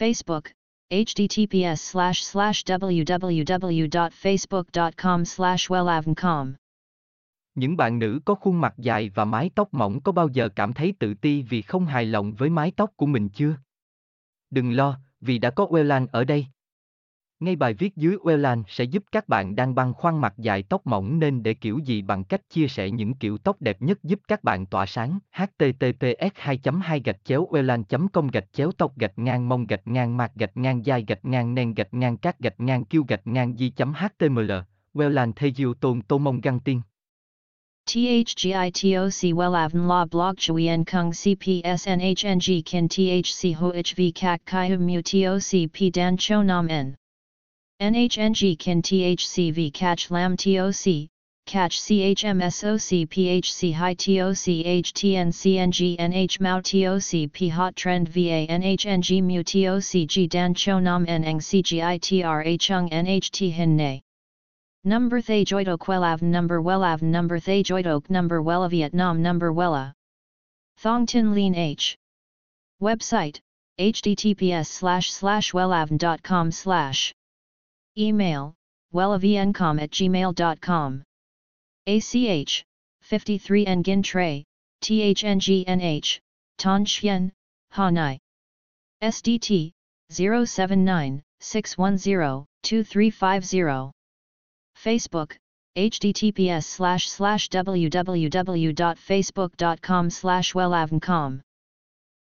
Facebook, https slash slash www.facebook.com slash wellavncom. Những bạn nữ có khuôn mặt dài và mái tóc mỏng có bao giờ cảm thấy tự ti vì không hài lòng với mái tóc của mình chưa? Đừng lo, vì đã có Wellan ở đây. Ngay bài viết dưới Wellan sẽ giúp các bạn đang băn khoăn mặt dài tóc mỏng nên để kiểu gì bằng cách chia sẻ những kiểu tóc đẹp nhất giúp các bạn tỏa sáng. https 2 2 gạch chéo wellan com gạch chéo tóc gạch ngang mông gạch ngang mặt gạch ngang dai gạch ngang nen gạch ngang cát gạch ngang kêu gạch ngang di html Wellan Thê Diêu Tôn Tô Mông Găng Tiên. THGITOC WELAVN La Blog Chuyen Kung CPSNHNG Kin THC HOHV Kak Kai Mu TOC P Dan Cho Nam N. NHNG kin THCV catch lam TOC, catch CHMSOC PHC high TOC HTN CNG NH TOC P hot trend VA NHNG mu TOC G dan cho nam Neng CGITRA chung NHT hin nay. Number Thay Joidok Wellav Number Wellav Number Thay Joidok Number Wella Vietnam Number Wella. Thong Tin Lean H. Website, https slash slash wellavn.com slash. Email, wellavncom at gmail.com. ACH, 53 Nguyen Tray, THNGNH, Ton Chien, Hanai. SDT, 079 610 2350. Facebook, https slash slash www.facebook.com slash wellavncom.